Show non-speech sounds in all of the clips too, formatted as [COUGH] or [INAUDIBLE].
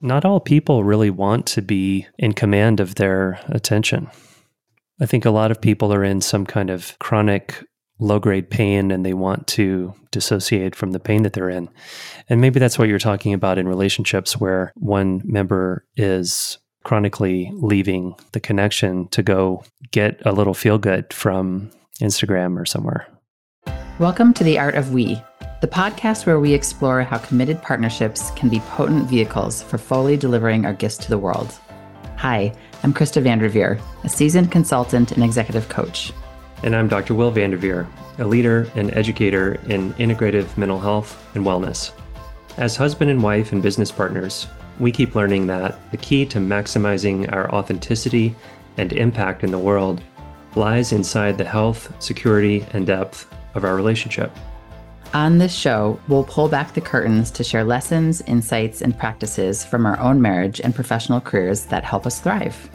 not all people really want to be in command of their attention. I think a lot of people are in some kind of chronic low grade pain and they want to dissociate from the pain that they're in. And maybe that's what you're talking about in relationships where one member is chronically leaving the connection to go get a little feel good from Instagram or somewhere. Welcome to The Art of We the podcast where we explore how committed partnerships can be potent vehicles for fully delivering our gifts to the world. Hi, I'm Krista Vanderveer, a seasoned consultant and executive coach. And I'm Dr. Will Vanderveer, a leader and educator in integrative mental health and wellness. As husband and wife and business partners, we keep learning that the key to maximizing our authenticity and impact in the world lies inside the health, security, and depth of our relationship. On this show, we'll pull back the curtains to share lessons, insights, and practices from our own marriage and professional careers that help us thrive.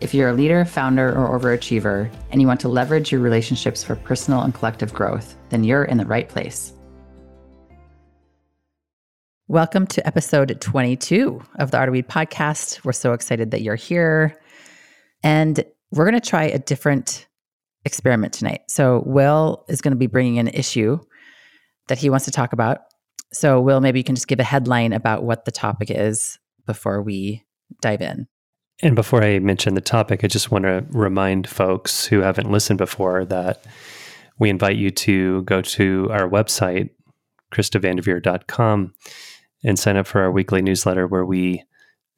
If you're a leader, founder, or overachiever, and you want to leverage your relationships for personal and collective growth, then you're in the right place. Welcome to episode 22 of the Art of We podcast. We're so excited that you're here. And we're going to try a different experiment tonight. So, Will is going to be bringing an issue that he wants to talk about. So, Will, maybe you can just give a headline about what the topic is before we dive in. And before I mention the topic, I just want to remind folks who haven't listened before that we invite you to go to our website, KristaVanderveer.com, and sign up for our weekly newsletter where we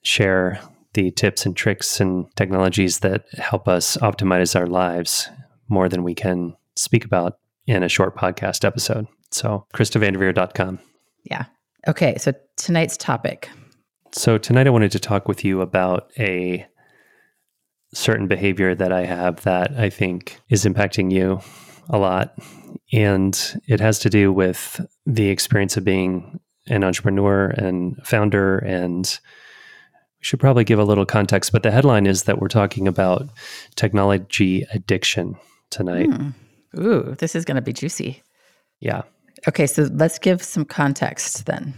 share the tips and tricks and technologies that help us optimize our lives more than we can speak about in a short podcast episode. So, KristaVanderveer.com. Yeah. Okay. So, tonight's topic. So, tonight I wanted to talk with you about a certain behavior that I have that I think is impacting you a lot. And it has to do with the experience of being an entrepreneur and founder. And we should probably give a little context, but the headline is that we're talking about technology addiction tonight. Mm. Ooh, this is going to be juicy. Yeah. Okay, so let's give some context then.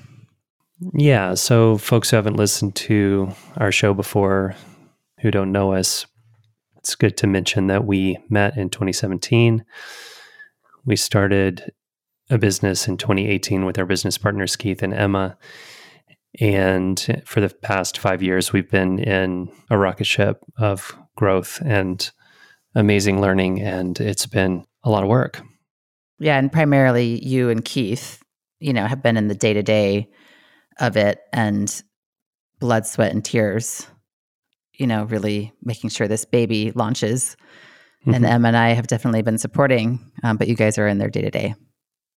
Yeah, so folks who haven't listened to our show before, who don't know us, it's good to mention that we met in 2017. We started a business in 2018 with our business partners, Keith and Emma. And for the past five years, we've been in a rocket ship of growth and amazing learning. And it's been a lot of work. Yeah, and primarily you and Keith, you know, have been in the day to day of it and blood, sweat, and tears. You know, really making sure this baby launches. Mm-hmm. And Emma and I have definitely been supporting, um, but you guys are in there day to day.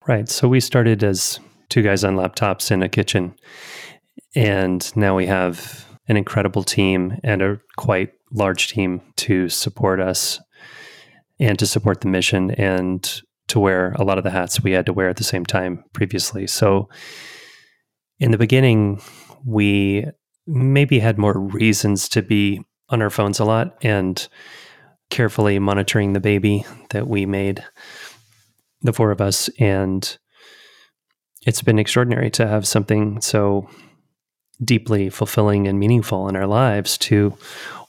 Right. So we started as two guys on laptops in a kitchen, and now we have an incredible team and a quite large team to support us and to support the mission and to wear a lot of the hats we had to wear at the same time previously. So in the beginning, we maybe had more reasons to be on our phones a lot and carefully monitoring the baby that we made, the four of us. And it's been extraordinary to have something so deeply fulfilling and meaningful in our lives to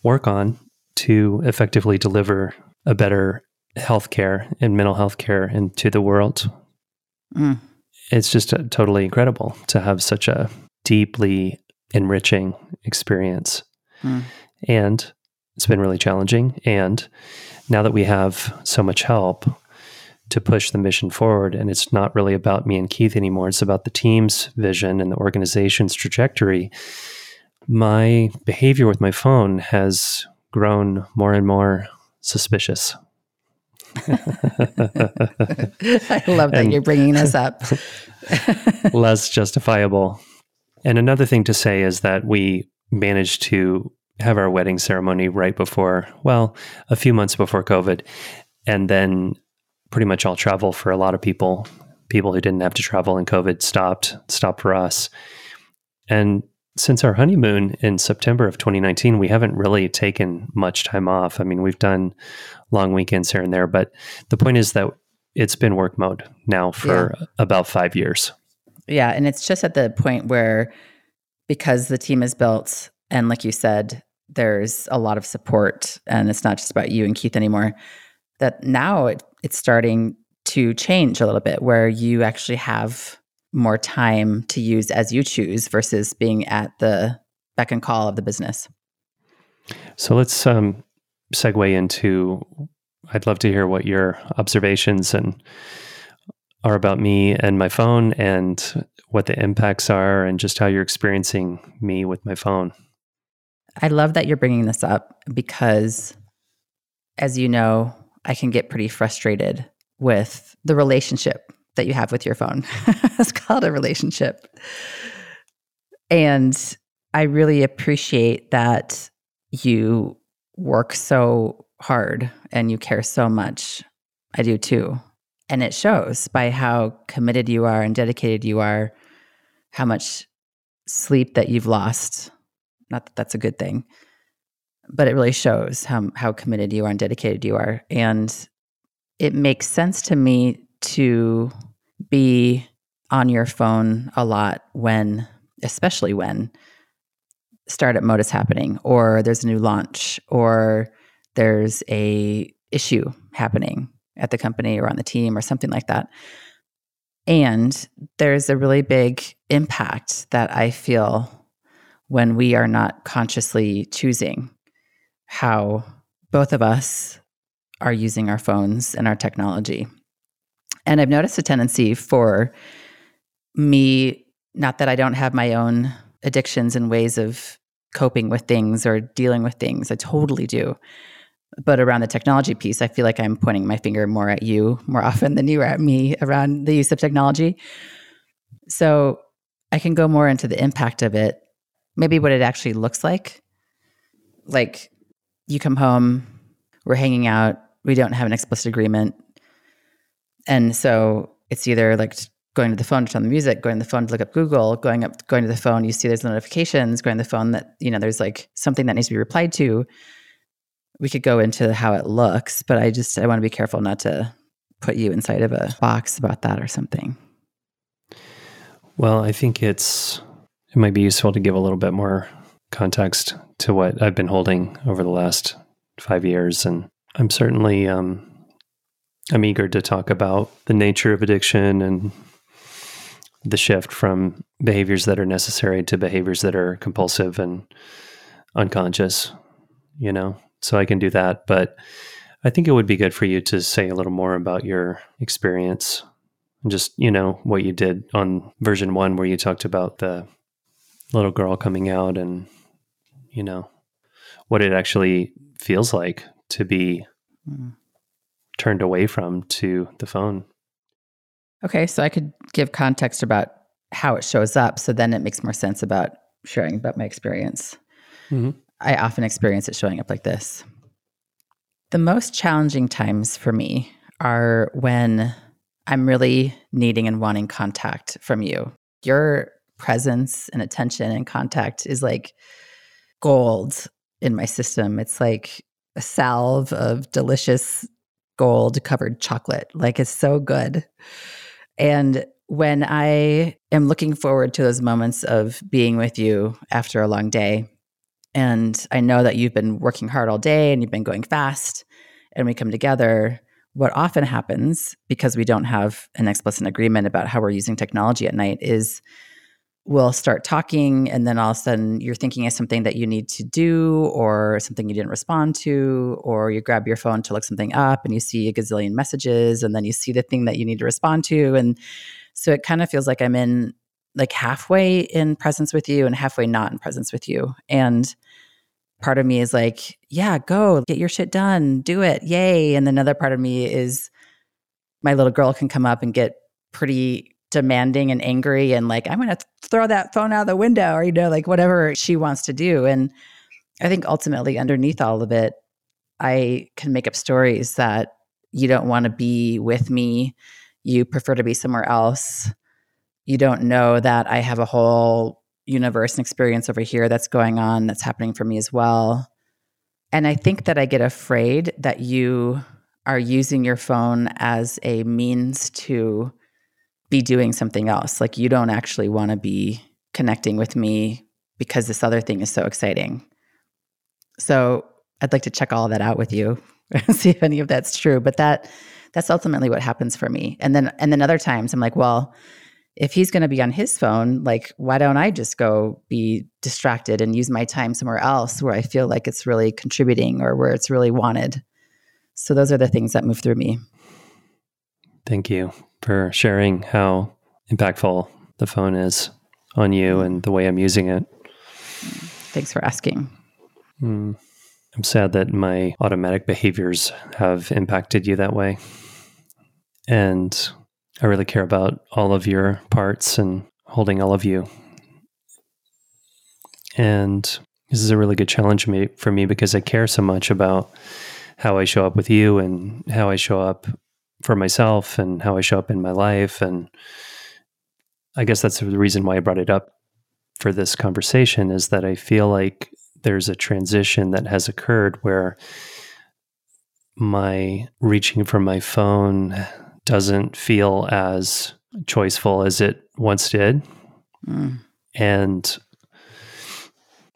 work on to effectively deliver a better healthcare and mental health care into the world. Mm. It's just uh, totally incredible to have such a deeply enriching experience. Mm. And it's been really challenging. And now that we have so much help to push the mission forward, and it's not really about me and Keith anymore, it's about the team's vision and the organization's trajectory. My behavior with my phone has grown more and more suspicious. [LAUGHS] I love that and you're bringing this up. [LAUGHS] less justifiable. And another thing to say is that we managed to have our wedding ceremony right before, well, a few months before COVID. And then pretty much all travel for a lot of people, people who didn't have to travel and COVID stopped, stopped for us. And since our honeymoon in September of 2019, we haven't really taken much time off. I mean, we've done long weekends here and there, but the point is that it's been work mode now for yeah. about five years. Yeah. And it's just at the point where because the team is built and like you said, there's a lot of support and it's not just about you and Keith anymore. That now it, it's starting to change a little bit where you actually have more time to use as you choose versus being at the beck and call of the business. So let's um, segue into. I'd love to hear what your observations and are about me and my phone, and what the impacts are, and just how you're experiencing me with my phone. I love that you're bringing this up because, as you know, I can get pretty frustrated with the relationship that you have with your phone. [LAUGHS] it's called a relationship. And I really appreciate that you work so hard and you care so much. I do too. And it shows by how committed you are and dedicated you are, how much sleep that you've lost. Not that that's a good thing, but it really shows how, how committed you are and dedicated you are. And it makes sense to me to be on your phone a lot when, especially when startup mode is happening, or there's a new launch, or there's a issue happening at the company or on the team or something like that. And there's a really big impact that I feel when we are not consciously choosing how both of us are using our phones and our technology. And I've noticed a tendency for me, not that I don't have my own addictions and ways of coping with things or dealing with things, I totally do. But around the technology piece, I feel like I'm pointing my finger more at you more [LAUGHS] often than you are at me around the use of technology. So I can go more into the impact of it, maybe what it actually looks like. Like you come home, we're hanging out, we don't have an explicit agreement. And so it's either like going to the phone to turn the music, going to the phone to look up Google, going up, going to the phone, you see there's notifications, going to the phone that, you know, there's like something that needs to be replied to. We could go into how it looks, but I just, I want to be careful not to put you inside of a box about that or something. Well, I think it's, it might be useful to give a little bit more context to what I've been holding over the last five years. And I'm certainly um, I'm eager to talk about the nature of addiction and the shift from behaviors that are necessary to behaviors that are compulsive and unconscious, you know. So I can do that, but I think it would be good for you to say a little more about your experience and just, you know, what you did on version 1 where you talked about the little girl coming out and you know what it actually feels like to be mm. Turned away from to the phone. Okay, so I could give context about how it shows up. So then it makes more sense about sharing about my experience. Mm-hmm. I often experience it showing up like this. The most challenging times for me are when I'm really needing and wanting contact from you. Your presence and attention and contact is like gold in my system. It's like a salve of delicious gold covered chocolate. Like it's so good. And when I am looking forward to those moments of being with you after a long day, and I know that you've been working hard all day and you've been going fast, and we come together, what often happens because we don't have an explicit agreement about how we're using technology at night is we'll start talking and then all of a sudden you're thinking of something that you need to do or something you didn't respond to or you grab your phone to look something up and you see a gazillion messages and then you see the thing that you need to respond to and so it kind of feels like i'm in like halfway in presence with you and halfway not in presence with you and part of me is like yeah go get your shit done do it yay and another part of me is my little girl can come up and get pretty demanding and angry and like i'm going to throw that phone out the window or you know like whatever she wants to do. And i think ultimately underneath all of it i can make up stories that you don't want to be with me. You prefer to be somewhere else. You don't know that i have a whole universe and experience over here that's going on that's happening for me as well. And i think that i get afraid that you are using your phone as a means to be doing something else. Like you don't actually want to be connecting with me because this other thing is so exciting. So I'd like to check all that out with you [LAUGHS] and see if any of that's true. But that that's ultimately what happens for me. And then and then other times I'm like, well, if he's going to be on his phone, like why don't I just go be distracted and use my time somewhere else where I feel like it's really contributing or where it's really wanted. So those are the things that move through me. Thank you for sharing how impactful the phone is on you and the way I'm using it. Thanks for asking. Mm. I'm sad that my automatic behaviors have impacted you that way. And I really care about all of your parts and holding all of you. And this is a really good challenge for me because I care so much about how I show up with you and how I show up for myself and how I show up in my life. And I guess that's the reason why I brought it up for this conversation is that I feel like there's a transition that has occurred where my reaching for my phone doesn't feel as choiceful as it once did. Mm. And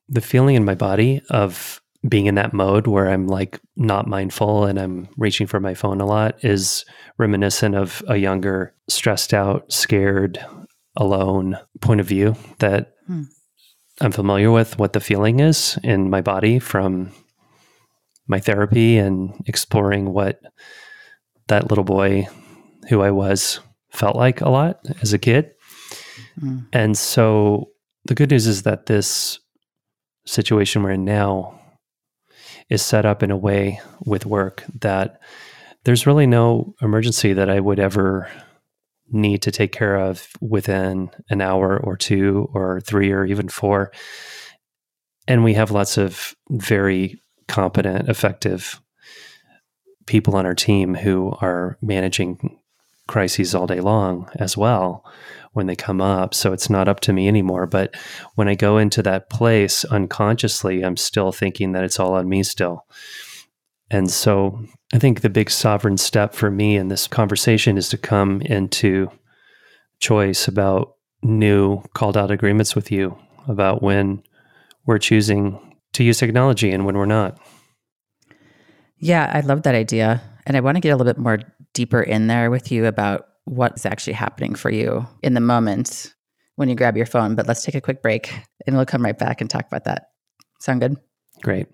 the feeling in my body of being in that mode where I'm like not mindful and I'm reaching for my phone a lot is reminiscent of a younger, stressed out, scared, alone point of view that mm. I'm familiar with what the feeling is in my body from my therapy and exploring what that little boy who I was felt like a lot as a kid. Mm. And so the good news is that this situation we're in now is set up in a way with work that there's really no emergency that I would ever need to take care of within an hour or two or three or even four. And we have lots of very competent, effective people on our team who are managing crises all day long as well when they come up. So it's not up to me anymore. But when I go into that place unconsciously, I'm still thinking that it's all on me still. And so I think the big sovereign step for me in this conversation is to come into choice about new called out agreements with you about when we're choosing to use technology and when we're not. Yeah, I love that idea. And I want to get a little bit more deeper in there with you about what's actually happening for you in the moment when you grab your phone. But let's take a quick break and we'll come right back and talk about that. Sound good? Great.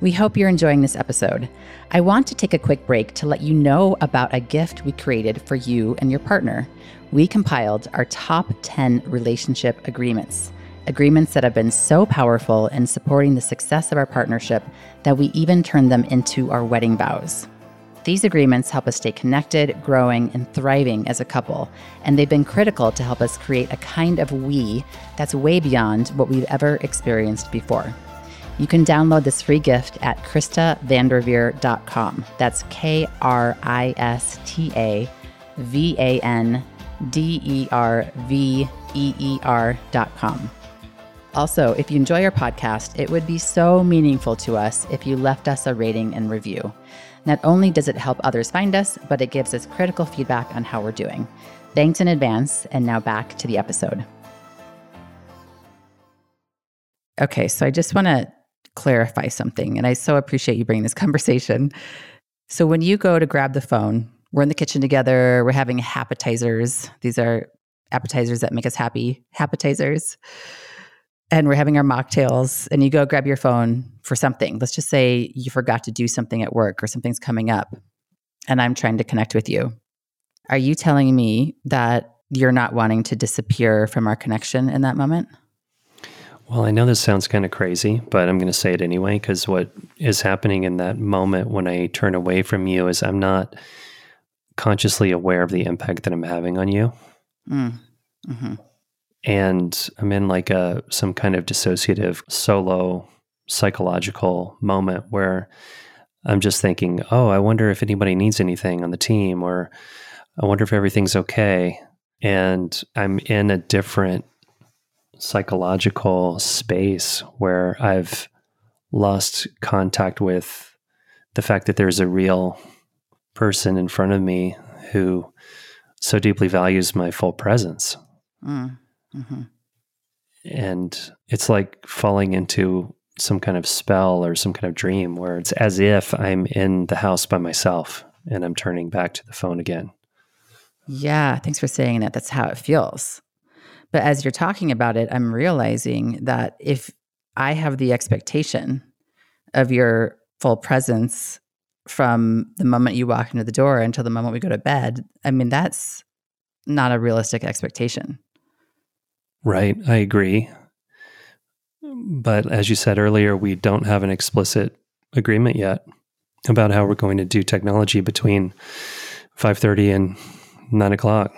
We hope you're enjoying this episode. I want to take a quick break to let you know about a gift we created for you and your partner. We compiled our top 10 relationship agreements, agreements that have been so powerful in supporting the success of our partnership that we even turned them into our wedding vows. These agreements help us stay connected, growing, and thriving as a couple, and they've been critical to help us create a kind of we that's way beyond what we've ever experienced before. You can download this free gift at KristaVanderveer.com. That's K R I S T A V A N D E R V E E R.com. Also, if you enjoy our podcast, it would be so meaningful to us if you left us a rating and review. Not only does it help others find us, but it gives us critical feedback on how we're doing. Thanks in advance, and now back to the episode. Okay, so I just want to clarify something. And I so appreciate you bringing this [LAUGHS] conversation. So when you go to grab the phone, we're in the kitchen together, we're having appetizers. These are appetizers that make us happy, appetizers. And we're having our mocktails, and you go grab your phone for something. Let's just say you forgot to do something at work or something's coming up, and I'm trying to connect with you. Are you telling me that you're not wanting to disappear from our connection in that moment? Well, I know this sounds kind of crazy, but I'm going to say it anyway because what is happening in that moment when I turn away from you is I'm not consciously aware of the impact that I'm having on you. Mm. Mm-hmm. And I'm in like a some kind of dissociative solo psychological moment where I'm just thinking, oh, I wonder if anybody needs anything on the team, or I wonder if everything's okay. And I'm in a different psychological space where I've lost contact with the fact that there's a real person in front of me who so deeply values my full presence. Mm, mm-hmm. And it's like falling into some kind of spell or some kind of dream where it's as if I'm in the house by myself and I'm turning back to the phone again. Yeah, thanks for saying that. That's how it feels. But as you're talking about it, I'm realizing that if I have the expectation of your full presence from the moment you walk into the door until the moment we go to bed, I mean, that's not a realistic expectation. Right. I agree. But as you said earlier, we don't have an explicit agreement yet about how we're going to do technology between 5.30 and 9 o'clock.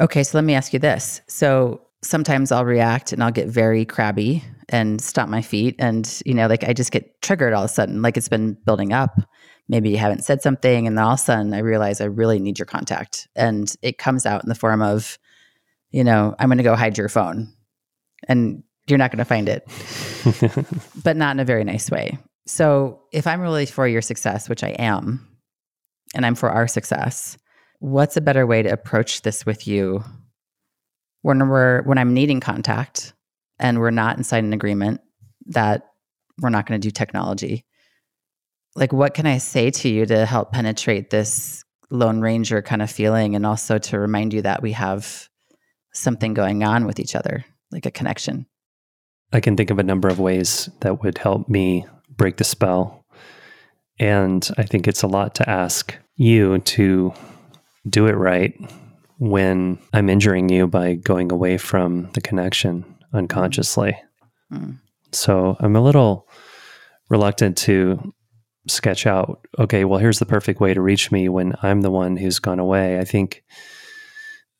Okay, so let me ask you this. So sometimes I'll react and I'll get very crabby and stomp my feet. And, you know, like I just get triggered all of a sudden, like it's been building up. Maybe you haven't said something. And then all of a sudden I realize I really need your contact. And it comes out in the form of, you know, I'm going to go hide your phone and you're not going to find it, [LAUGHS] but not in a very nice way. So if I'm really for your success, which I am, and I'm for our success, what's a better way to approach this with you when we're when I'm needing contact and we're not inside an agreement that we're not going to do technology? Like what can I say to you to help penetrate this lone ranger kind of feeling and also to remind you that we have something going on with each other, like a connection? I can think of a number of ways that would help me break the spell. And I think it's a lot to ask you to do it right when I'm injuring you by going away from the connection unconsciously. Mm. So I'm a little reluctant to sketch out, okay, well, here's the perfect way to reach me when I'm the one who's gone away. I think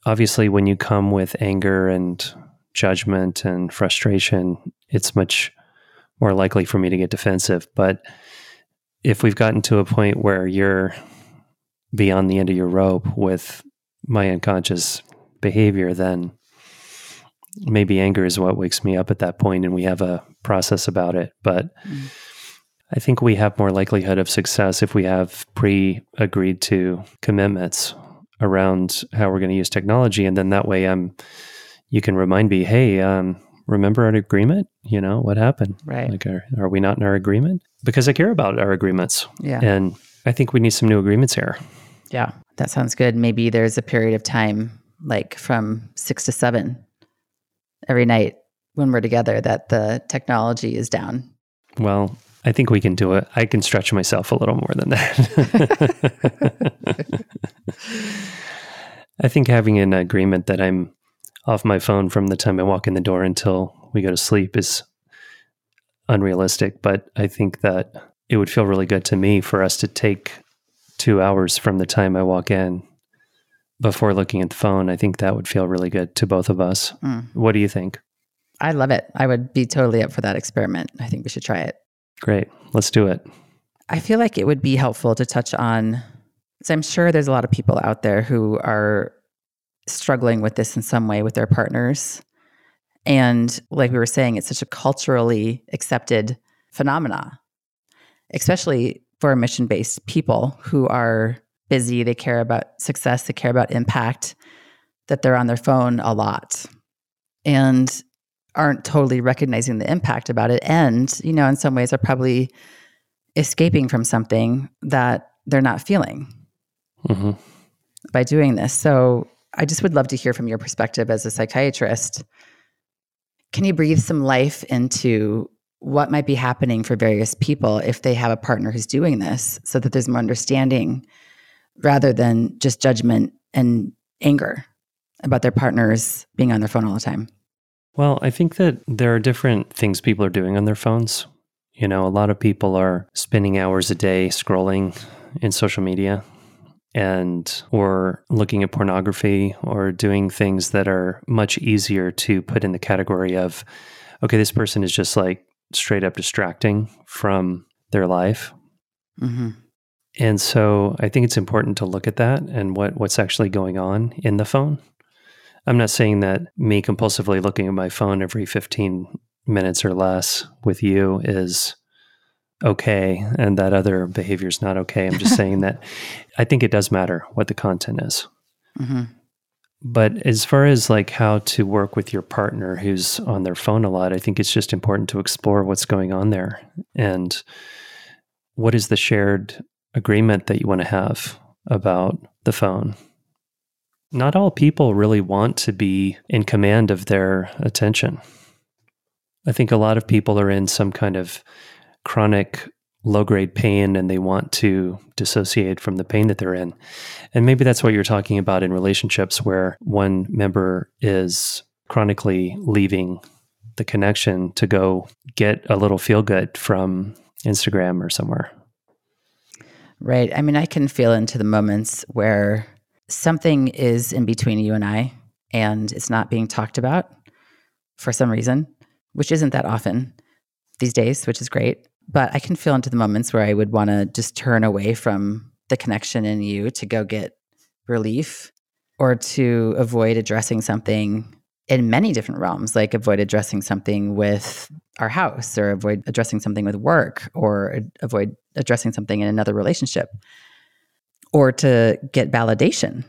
obviously when you come with anger and judgment and frustration, it's much more likely for me to get defensive. But if we've gotten to a point where you're beyond the end of your rope with my unconscious behavior, then maybe anger is what wakes me up at that point and we have a process about it. But mm. I think we have more likelihood of success if we have pre agreed to commitments around how we're going to use technology. And then that way I'm you can remind me, hey, um, remember our agreement? You know, what happened? Right. Like are, are we not in our agreement? Because I care about our agreements. Yeah. And I think we need some new agreements here. Yeah, that sounds good. Maybe there's a period of time, like from six to seven every night when we're together, that the technology is down. Well, I think we can do it. I can stretch myself a little more than that. [LAUGHS] [LAUGHS] I think having an agreement that I'm off my phone from the time I walk in the door until we go to sleep is unrealistic. But I think that it would feel really good to me for us to take two hours from the time I walk in before looking at the phone. I think that would feel really good to both of us. Mm. What do you think? I love it. I would be totally up for that experiment. I think we should try it. Great. Let's do it. I feel like it would be helpful to touch on. So I'm sure there's a lot of people out there who are struggling with this in some way with their partners. And like we were saying, it's such a culturally accepted phenomena, especially for mission based people who are busy, they care about success, they care about impact, that they're on their phone a lot and aren't totally recognizing the impact about it. And, you know, in some ways are probably escaping from something that they're not feeling mm-hmm. by doing this. So I just would love to hear from your perspective as a psychiatrist. Can you breathe some life into what might be happening for various people if they have a partner who's doing this so that there's more understanding rather than just judgment and anger about their partners being on their phone all the time? Well, I think that there are different things people are doing on their phones. You know, a lot of people are spending hours a day scrolling in social media and or looking at pornography or doing things that are much easier to put in the category of okay, this person is just like straight up distracting from their life. Mm-hmm. And so I think it's important to look at that and what, what's actually going on in the phone. I'm not saying that me compulsively looking at my phone every 15 minutes or less with you is okay and that other behavior is not okay. I'm just saying that I think it does matter what the content is. Mm-hmm. But as far as like how to work with your partner who's on their phone a lot, I think it's just important to explore what's going on there and what is the shared agreement that you want to have about the phone. Not all people really want to be in command of their attention. I think a lot of people are in some kind of chronic low grade pain and they want to dissociate from the pain that they're in. And maybe that's what you're talking about in relationships where one member is chronically leaving the connection to go get a little feel good from Instagram or somewhere. Right. I mean, I can feel into the moments where something is in between you and I and it's not being talked about for some reason, which isn't that often these days, which is great but I can feel into the moments where I would want to just turn away from the connection in you to go get relief or to avoid addressing something in many different realms, like avoid addressing something with our house or avoid addressing something with work or avoid addressing something in another relationship or to get validation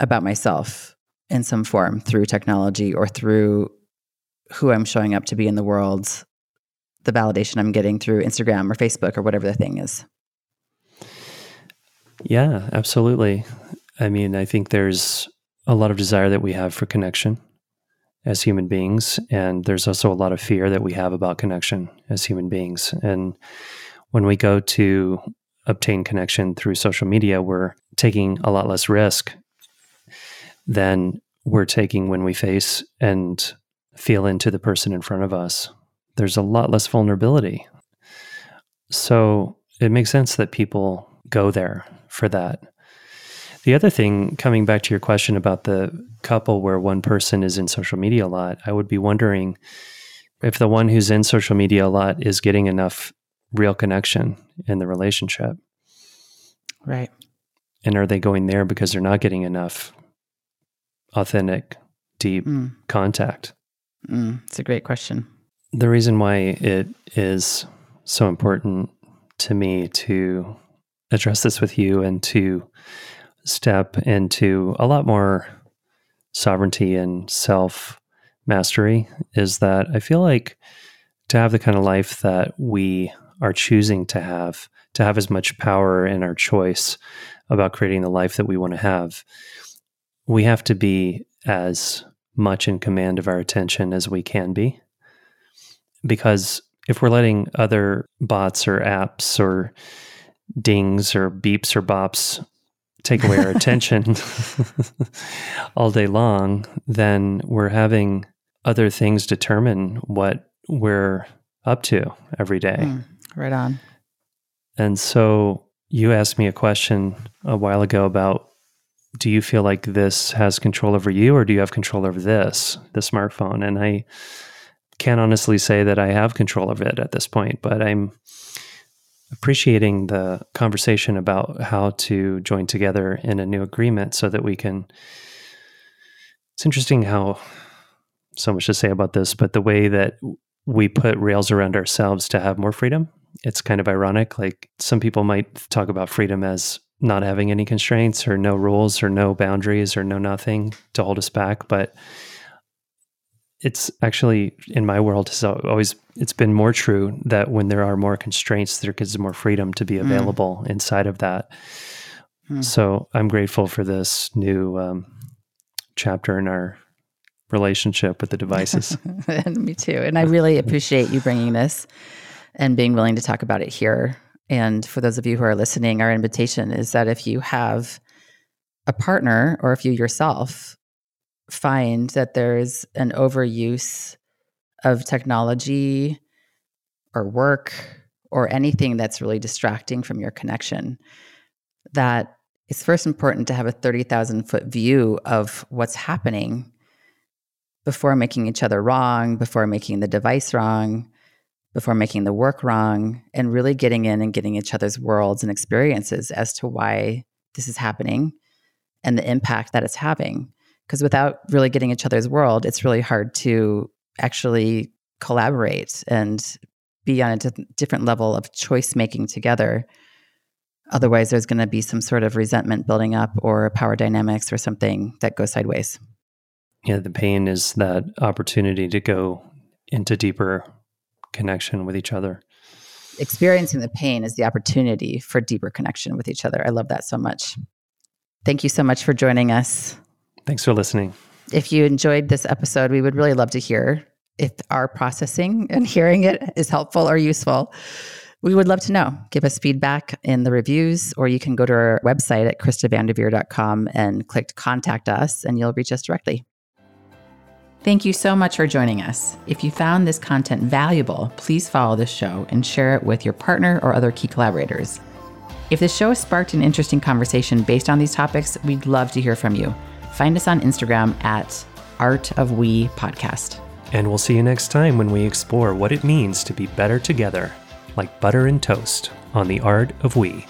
about myself in some form through technology or through who I'm showing up to be in the world the validation I'm getting through Instagram or Facebook or whatever the thing is. Yeah, absolutely. I mean, I think there's a lot of desire that we have for connection as human beings. And there's also a lot of fear that we have about connection as human beings. And when we go to obtain connection through social media, we're taking a lot less risk than we're taking when we face and feel into the person in front of us there's a lot less vulnerability. So it makes sense that people go there for that. The other thing, coming back to your question about the couple where one person is in social media a lot, I would be wondering if the one who's in social media a lot is getting enough real connection in the relationship. Right. And are they going there because they're not getting enough authentic, deep mm. contact? Mm, it's a great question the reason why it is so important to me to address this with you and to step into a lot more sovereignty and self mastery is that I feel like to have the kind of life that we are choosing to have, to have as much power in our choice about creating the life that we want to have, we have to be as much in command of our attention as we can be because if we're letting other bots or apps or dings or beeps or bops take away our attention [LAUGHS] all day long, then we're having other things determine what we're up to every day. Mm, right on. And so you asked me a question a while ago about do you feel like this has control over you or do you have control over this, the smartphone? And I can't honestly say that I have control of it at this point, but I'm appreciating the conversation about how to join together in a new agreement so that we can. It's interesting how so much to say about this, but the way that we put rails around ourselves to have more freedom, it's kind of ironic. Like some people might talk about freedom as not having any constraints or no rules or no boundaries or no nothing to hold us back, but it's actually in my world has always it's been more true that when there are more constraints there gives more freedom to be hmm. available mm. inside of that mm. so i'm grateful for this new um, chapter in our relationship with the devices and [LAUGHS] me too and i really appreciate you bringing this and being willing to talk about it here and for those of you who are listening our invitation is that if you have a partner or if you yourself find that there's an overuse of technology or work or anything that's really distracting from your connection, that it's first important to have a 30,000 foot view of what's happening before making each other wrong, before making the device wrong, before making the work wrong, and really getting in and getting each other's worlds and experiences as to why this is happening and the impact that it's having because without really getting each other's world, it's really hard to actually collaborate and be on a different level of choice making together Otherwise, there's going to be some sort of resentment building up or power dynamics or something that goes sideways. Yeah, the pain is that opportunity to go into deeper connection with each other. Experiencing the pain is the opportunity for deeper connection with each other. I love that so much. Thank you so much for joining us. Thanks for listening. If you enjoyed this episode, we would really love to hear if our processing [LAUGHS] and hearing it is helpful or useful. We would love to know. Give us feedback in the reviews, or you can go to our website at KristaVanDerveer.com and click contact us, and you'll reach us directly. Thank you so much for joining us. If you found this content valuable, please follow this show and share it with your partner or other key collaborators. If the show sparked an interesting conversation based on these topics, we'd love to hear from you. Find us on Instagram at Art of We Podcast. And we'll see you next time when we explore what it means to be better together like butter and toast on the art of we.